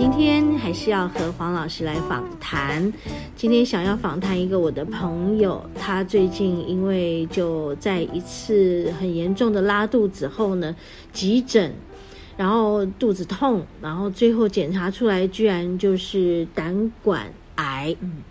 今天还是要和黄老师来访谈。今天想要访谈一个我的朋友，他最近因为就在一次很严重的拉肚子后呢，急诊，然后肚子痛，然后最后检查出来居然就是胆管癌。嗯。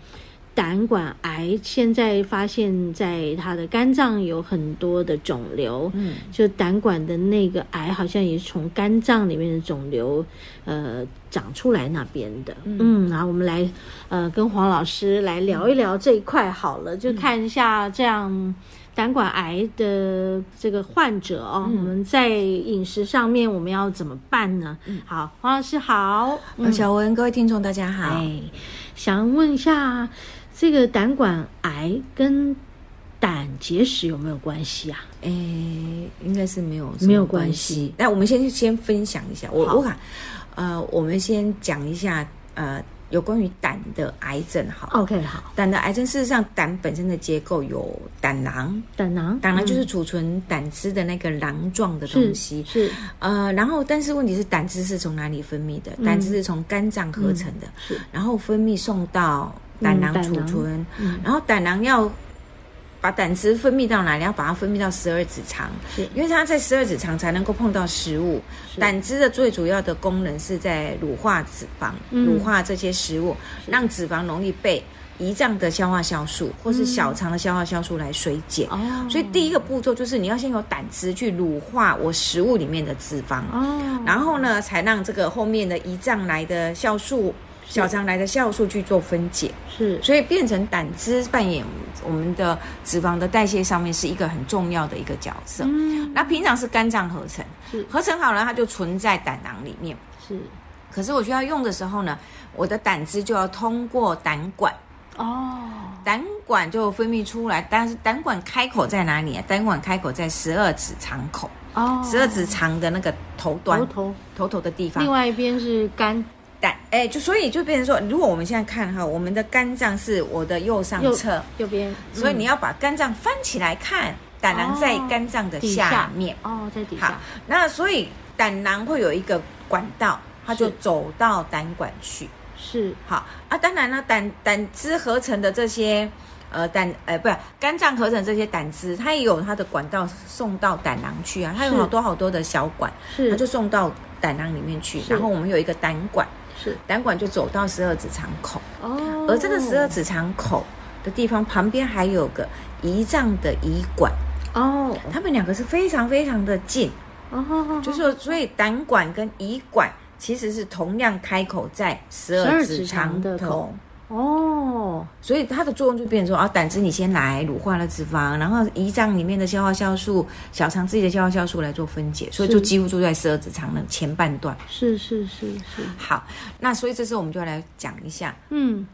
胆管癌现在发现，在他的肝脏有很多的肿瘤，嗯，就胆管的那个癌，好像也是从肝脏里面的肿瘤，呃，长出来那边的，嗯，嗯，然后我们来，呃，跟黄老师来聊一聊这一块好了，就看一下这样胆管癌的这个患者哦，嗯，我们在饮食上面我们要怎么办呢？嗯，好，黄老师好，嗯，小文，各位听众大家好，哎，想问一下。这个胆管癌跟胆结石有没有关系啊？诶，应该是没有没有关系。那我们先先分享一下，我我看，呃，我们先讲一下，呃，有关于胆的癌症，好，OK，好。胆的癌症，事实上，胆本身的结构有胆囊，胆囊，胆囊就是储存胆汁的那个囊状的东西，是，是呃，然后但是问题是，胆汁是从哪里分泌的？胆汁是从肝脏合成的，是，然后分泌送到。胆囊储存，嗯、然后胆囊要把胆汁分泌到哪里？要把它分泌到十二指肠，因为它在十二指肠才能够碰到食物。胆汁的最主要的功能是在乳化脂肪，嗯、乳化这些食物，让脂肪容易被胰脏的消化酵素或是小肠的消化酵素来水解。哦，所以第一个步骤就是你要先有胆汁去乳化我食物里面的脂肪，哦，然后呢，才让这个后面的胰脏来的酵素。小肠来的酵素去做分解，是，所以变成胆汁扮演我们的脂肪的代谢上面是一个很重要的一个角色。嗯，那平常是肝脏合成，是合成好了，它就存在胆囊里面。是，可是我需要用的时候呢，我的胆汁就要通过胆管哦，胆管就分泌出来。但是胆管开口在哪里啊？胆管开口在十二指肠口哦，十二指肠的那个头端，头头头头的地方。另外一边是肝。胆哎，就所以就变成说，如果我们现在看哈，我们的肝脏是我的右上侧。右边，嗯、所以你要把肝脏翻起来看，胆囊在肝脏的下面。哦，哦，在底下。好，那所以胆囊会有一个管道，它就走到胆管去。是。好啊，当然了，胆胆汁合成的这些呃胆呃不是肝脏合成这些胆汁，它也有它的管道送到胆囊去啊，它有好多好多的小管，是。它就送到胆囊里面去，然后我们有一个胆管。是胆管就走到十二指肠口哦，而这个十二指肠口的地方旁边还有个胰脏的胰管哦，他们两个是非常非常的近哦，就是说，所以胆管跟胰管其实是同样开口在十二指肠的头。哦，所以它的作用就变成说啊，胆汁你先来乳化了脂肪，然后胰脏里面的消化酵素、小肠自己的消化酵素来做分解，所以就几乎住在十二指肠的前半段。是是是是。好，那所以这次我们就要来讲一下，嗯，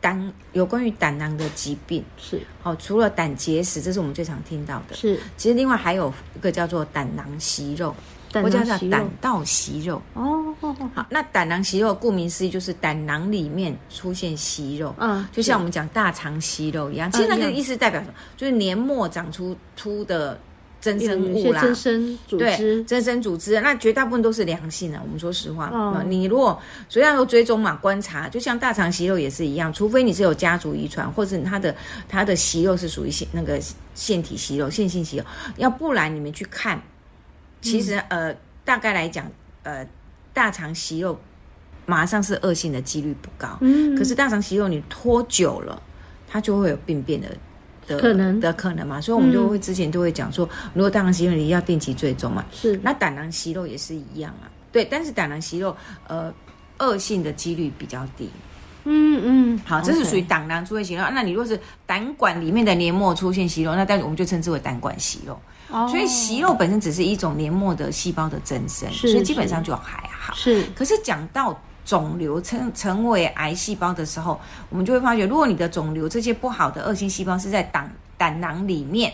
胆有关于胆囊的疾病是。哦，除了胆结石，这是我们最常听到的。是，其实另外还有一个叫做胆囊息肉。我叫叫胆道息肉哦，好，那胆囊息肉顾名思义就是胆囊里面出现息肉，嗯，就像我们讲大肠息肉一样。其实那个意思代表什么？就是黏膜长出凸的增生物啦，增生组织，对，增生组织。那绝大部分都是良性的。我们说实话，你如果所以要追踪嘛，观察，就像大肠息肉也是一样，除非你是有家族遗传，或者它的它的息肉是属于腺那个腺体息肉、腺性息肉，要不然你们去看。其实，呃，大概来讲，呃，大肠息肉马上是恶性的几率不高。嗯。可是大肠息肉你拖久了，它就会有病变的的可能的可能嘛。所以我们就会之前就会讲说，如果大肠息肉你要定期追踪嘛。是。那胆囊息肉也是一样啊。对，但是胆囊息肉，呃，恶性的几率比较低。嗯嗯。好，这是属于胆囊出现息肉。那你如果是胆管里面的黏膜出现息肉，那但是我们就称之为胆管息肉。哦所以息肉本身只是一种黏膜的细胞的增生，所以基本上就还好。是，可是讲到肿瘤成成为癌细胞的时候，我们就会发觉，如果你的肿瘤这些不好的恶性细胞是在胆胆囊里面，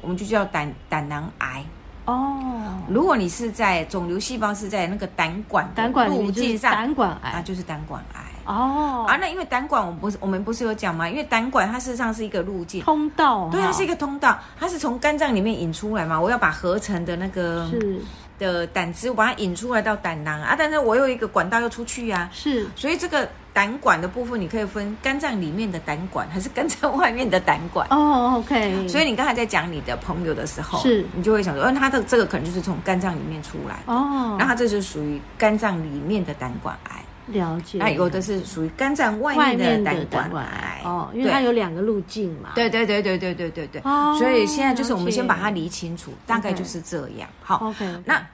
我们就叫胆胆囊癌。哦，如果你是在肿瘤细胞是在那个胆管胆管路径上，胆管癌，那就是胆管癌。哦，啊，那因为胆管我们不是我们不是有讲吗？因为胆管它事实上是一个路径通道，对，它是一个通道，它是从肝脏里面引出来嘛。我要把合成的那个是的胆汁，我把它引出来到胆囊啊，但是我有一个管道要出去呀、啊，是，所以这个胆管的部分你可以分肝脏里面的胆管还是肝脏外面的胆管。哦，OK。所以你刚才在讲你的朋友的时候，是你就会想说，嗯，他的这个可能就是从肝脏里面出来，哦，那他这就属于肝脏里面的胆管癌。了解，那有的是属于肝脏外面的胆管癌哦，因为它有两个路径嘛。对对对对对对对对。哦。所以现在就是我们先把它理清楚，大概就是这样。好。OK。那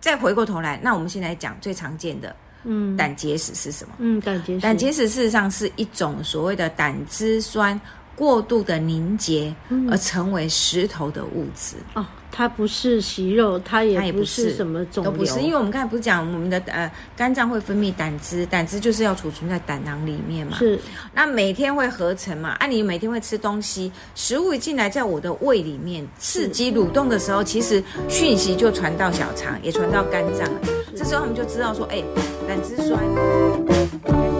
再回过头来，那我们现在讲最常见的，嗯，胆结石是什么？嗯，胆结石。胆结石事实上是一种所谓的胆汁酸过度的凝结而成为石头的物质。哦。它不是息肉，它也不是什么肿瘤，都不是。因为我们刚才不是讲我们的呃肝脏会分泌胆汁，胆汁就是要储存在胆囊里面嘛。是。那每天会合成嘛？啊，你每天会吃东西，食物一进来在我的胃里面刺激蠕动的时候，其实讯息就传到小肠，也传到肝脏了。这时候我们就知道说，哎，胆汁酸。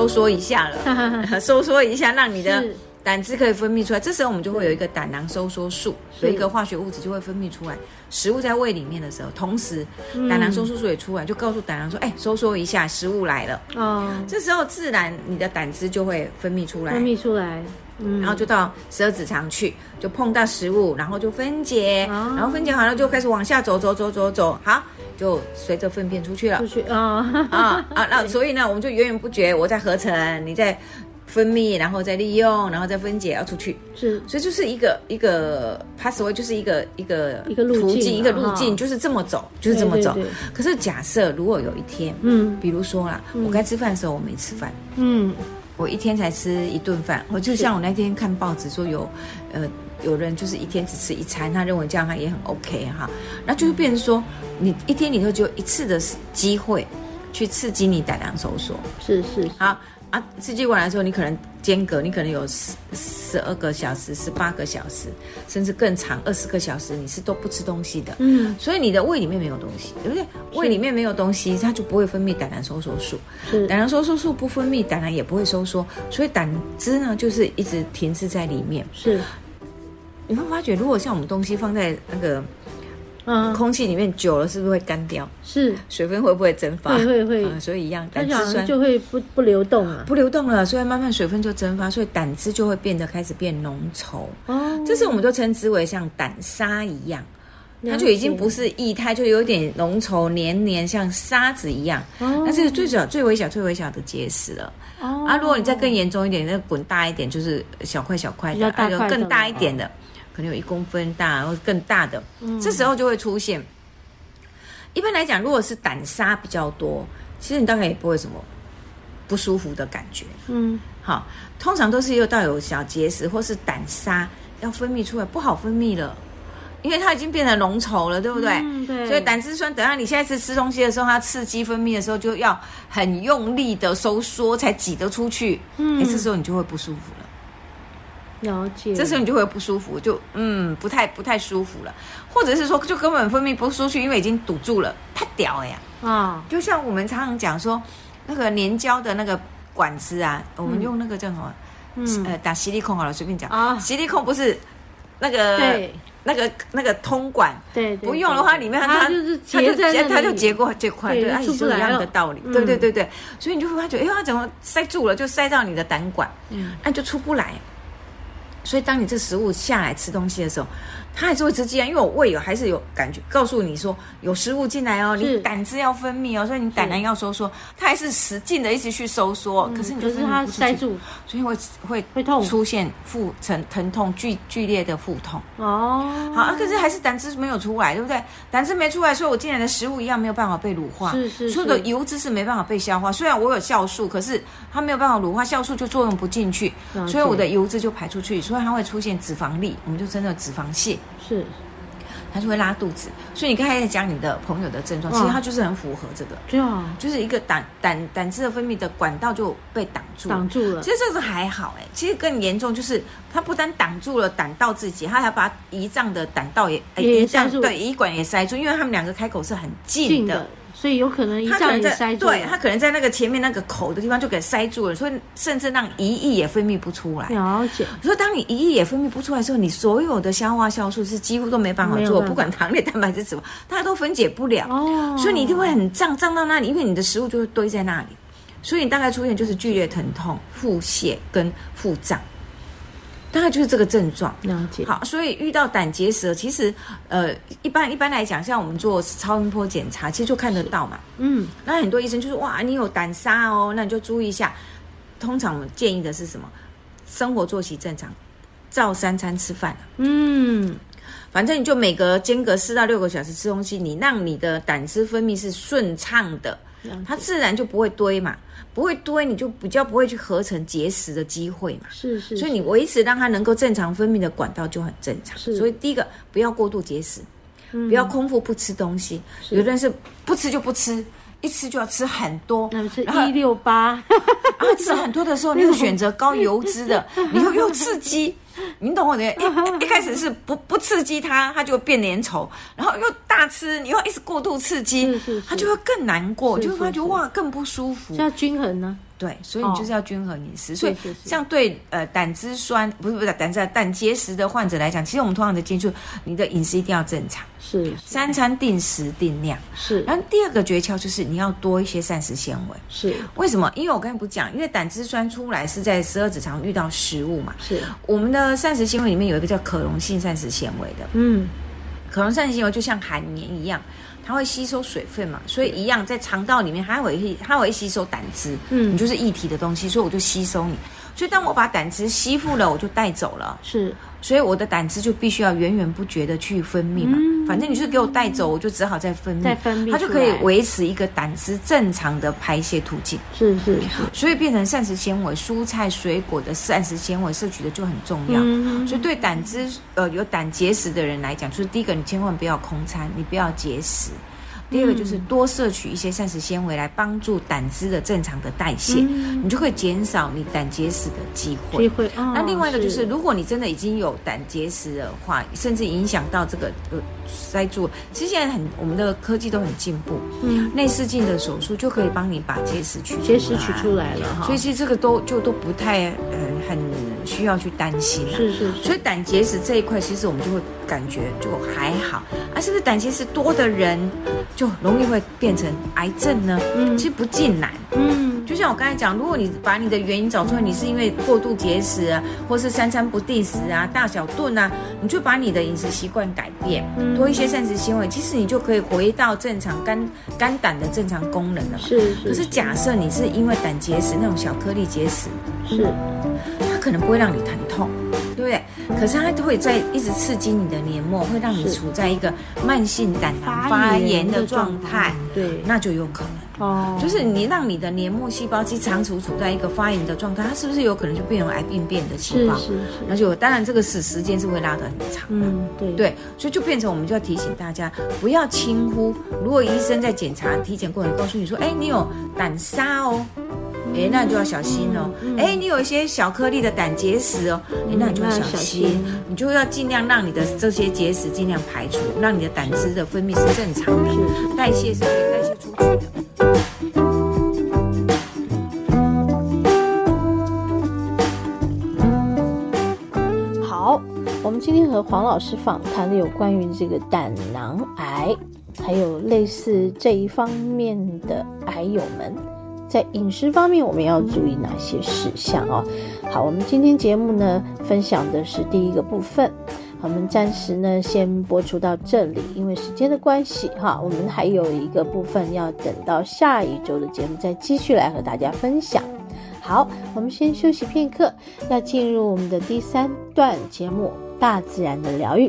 收缩一下了，收缩一下，让你的胆汁可以分泌出来。这时候我们就会有一个胆囊收缩素，有一个化学物质就会分泌出来。食物在胃里面的时候，同时胆囊收缩素也出来，就告诉胆囊说：“哎，收缩一下，食物来了。”哦，这时候自然你的胆汁就会分泌出来，分泌出来，然后就到十二指肠去，就碰到食物，然后就分解，然后分解好了就开始往下走，走，走，走，走，好。就随着粪便出去了，出去 啊啊啊！那所以呢，我们就源源不绝，我在合成，你在分泌，然后再利用，然后再分解，要出去。是，所以就是一个一个 pathway，就是一个一个一个路径，一个路径，就是这么走，就是这么走。可是假设如果有一天，嗯，比如说啦，我该吃饭的时候我没吃饭，嗯，我一天才吃一顿饭，我就像我那天看报纸说有，呃。有人就是一天只吃一餐，他认为这样他也很 OK 哈，那就是变成说，你一天里头就一次的机会去刺激你胆囊收缩，是是，是。好啊，刺激完来之后，你可能间隔，你可能有十十二个小时、十八个小时，甚至更长二十个小时，你是都不吃东西的，嗯，所以你的胃里面没有东西，对不对？胃里面没有东西，它就不会分泌胆囊收缩素，是。胆囊收缩素不分泌，胆囊也不会收缩，所以胆汁呢就是一直停滞在里面，是。你会发觉，如果像我们东西放在那个嗯空气里面久了，是不是会干掉？是水分会不会蒸发？会会会、嗯。所以一样，胆汁酸就会不不流动了，不流动了，所以慢慢水分就蒸发，所以胆汁就会变得开始变浓稠。哦，这是我们都称之为像胆沙一样，它就已经不是液态，就有点浓稠黏黏，像沙子一样。哦，那这是最小、最微小、最微小的结石了。哦，啊，如果你再更严重一点，那滚大一点，就是小块小块的，还有更大一点的。哦可能有一公分大，或者更大的，嗯，这时候就会出现。一般来讲，如果是胆沙比较多，其实你大概也不会什么不舒服的感觉。嗯，好，通常都是又到有小结石或是胆沙要分泌出来，不好分泌了，因为它已经变得浓稠了，对不对？嗯，对。所以胆汁酸，等到你下一次吃东西的时候，它刺激分泌的时候，就要很用力的收缩才挤得出去。嗯，这时候你就会不舒服了。解，这时候你就会不舒服，就嗯不太不太舒服了，或者是说就根本分泌不出去，因为已经堵住了，太屌了呀！啊，就像我们常常讲说，那个粘胶的那个管子啊，嗯、我们用那个叫什么？嗯，呃，打吸力控好了，随便讲。啊，吸力控不是那个那个那个通管，对，不用的话，里面它就是结在，它就结过这块，对，它也是一样的道理，对对对对，所以你就会发觉，哎，它怎么塞住了，就塞到你的胆管，嗯，那就出不来。所以当你这食物下来吃东西的时候，它还是会吃进来，因为我胃有还是有感觉，告诉你说有食物进来哦，你胆汁要分泌哦，所以你胆囊要收缩，它还是使劲的一直去收缩，可是你就是它塞住，所以会会会痛，出现腹疼疼痛剧剧烈的腹痛哦。好啊，可是还是胆汁没有出来，对不对？胆汁没出来，所以我进来的食物一样没有办法被乳化，是是，所有的油脂是没办法被消化。虽然我有酵素，可是它没有办法乳化，酵素就作用不进去，所以我的油脂就排出去，所以它会出现脂肪粒，我们就真的脂肪泻。是，他就会拉肚子，所以你刚才在讲你的朋友的症状，其实他就是很符合这个，对啊，就是一个胆胆胆汁的分泌的管道就被挡住，挡住了。其实这个还好哎，其实更严重就是他不单挡住了胆道自己，他还把胰脏的胆道也也塞住，对，胰管也塞住，因为他们两个开口是很近的。所以有可能胰脏也塞住，对，它可能在那个前面那个口的地方就给塞住了，所以甚至让胰液也分泌不出来。了解。所以当你胰液也分泌不出来的时候，你所有的消化酵素是几乎都没办法做，不管糖类、蛋白质、脂肪，它都分解不了。哦。所以你一定会很胀，胀到那里，因为你的食物就会堆在那里，所以你大概出现就是剧烈疼痛、腹泻跟腹胀。大概就是这个症状，了解。好，所以遇到胆结石，其实，呃，一般一般来讲，像我们做超音波检查，其实就看得到嘛。嗯，那很多医生就是，哇，你有胆沙哦，那你就注意一下。通常我们建议的是什么？生活作息正常，照三餐吃饭。嗯，反正你就每隔间隔四到六个小时吃东西，你让你的胆汁分泌是顺畅的。它自然就不会堆嘛，不会堆，你就比较不会去合成结石的机会嘛。是是，是，所以你维持让它能够正常分泌的管道就很正常。是，所以第一个不要过度节食，嗯、不要空腹不吃东西。有的人是不吃就不吃，一吃就要吃很多，那是一六八。然后吃很多的时候，你会选择高油脂的，你又又刺激。你懂我的？一一开始是不不刺激它，它就变粘稠，然后又大吃，你又一直过度刺激，它就会更难过，就会发觉哇更不舒服。要均衡呢？对，所以你就是要均衡饮食。所以像对呃胆汁酸不是不是胆汁胆结石的患者来讲，其实我们通常的建议就是你的饮食一定要正常，是三餐定时定量。是，然后第二个诀窍就是你要多一些膳食纤维。是，为什么？因为我刚才不讲，因为胆汁酸出来是在十二指肠遇到食物嘛。是，我们的膳食纤维里面有一个叫可溶性膳食纤维的。嗯，可溶膳食纤维就像海绵一样。它会吸收水分嘛，所以一样在肠道里面，它会它会吸收胆汁，嗯，你就是液体的东西，所以我就吸收你。所以当我把胆汁吸附了，我就带走了，是。所以我的胆汁就必须要源源不绝的去分泌嘛，嗯、反正你是给我带走，我就只好再分泌，再分泌，它就可以维持一个胆汁正常的排泄途径。是是是，所以变成膳食纤维，蔬菜水果的膳食纤维摄取的就很重要。嗯、所以对胆汁呃有胆结石的人来讲，就是第一个，你千万不要空餐，你不要节食。第二个就是多摄取一些膳食纤维来帮助胆汁的正常的代谢，嗯、你就会减少你胆结石的机会。机会。哦、那另外一个就是，是如果你真的已经有胆结石的话，甚至影响到这个呃塞住，其实现在很我们的科技都很进步，嗯，内视镜的手术就可以帮你把结石取结石取出来了哈。所以其实这个都就都不太呃很需要去担心啊。是，是是。所以胆结石这一块，其实我们就会感觉就还好。啊，是不是胆结石多的人？就容易会变成癌症呢？嗯，其实不尽然。嗯，就像我刚才讲，如果你把你的原因找出来，你是因为过度节食啊，或是三餐不定时啊，大小顿啊，你就把你的饮食习惯改变，多一些膳食纤维，其实你就可以回到正常肝肝胆的正常功能了嘛。是是。可是假设你是因为胆结石那种小颗粒结石，是，它可能不会让你疼痛。对不对？可是它都会在一直刺激你的黏膜，会让你处在一个慢性胆囊发炎的状态。对，那就有可能哦。就是你让你的黏膜细胞经常处处在一个发炎的状态，它是不是有可能就变成癌病变的细胞？是是是。那就当然这个是时间是会拉得很长。嗯，对对。所以就变成我们就要提醒大家，不要轻忽。如果医生在检查体检过程告诉你说，哎，你有胆沙哦。哎，那你就要小心哦。哎，你有一些小颗粒的胆结石哦。哎，那你就要小心，你就要尽量让你的这些结石尽量排除，让你的胆汁的分泌是正常的，代谢是可以代谢出去的。好，我我们今天和黄老师访谈的有关于这个胆囊癌，还有类似这一方面的癌友们，在饮食方面我们要注意哪些事项哦？好，我们今天节目呢分享的是第一个部分，我们暂时呢先播出到这里，因为时间的关系哈，我们还有一个部分要等到下一周的节目再继续来和大家分享。好，我们先休息片刻，要进入我们的第三段节目《大自然的疗愈》。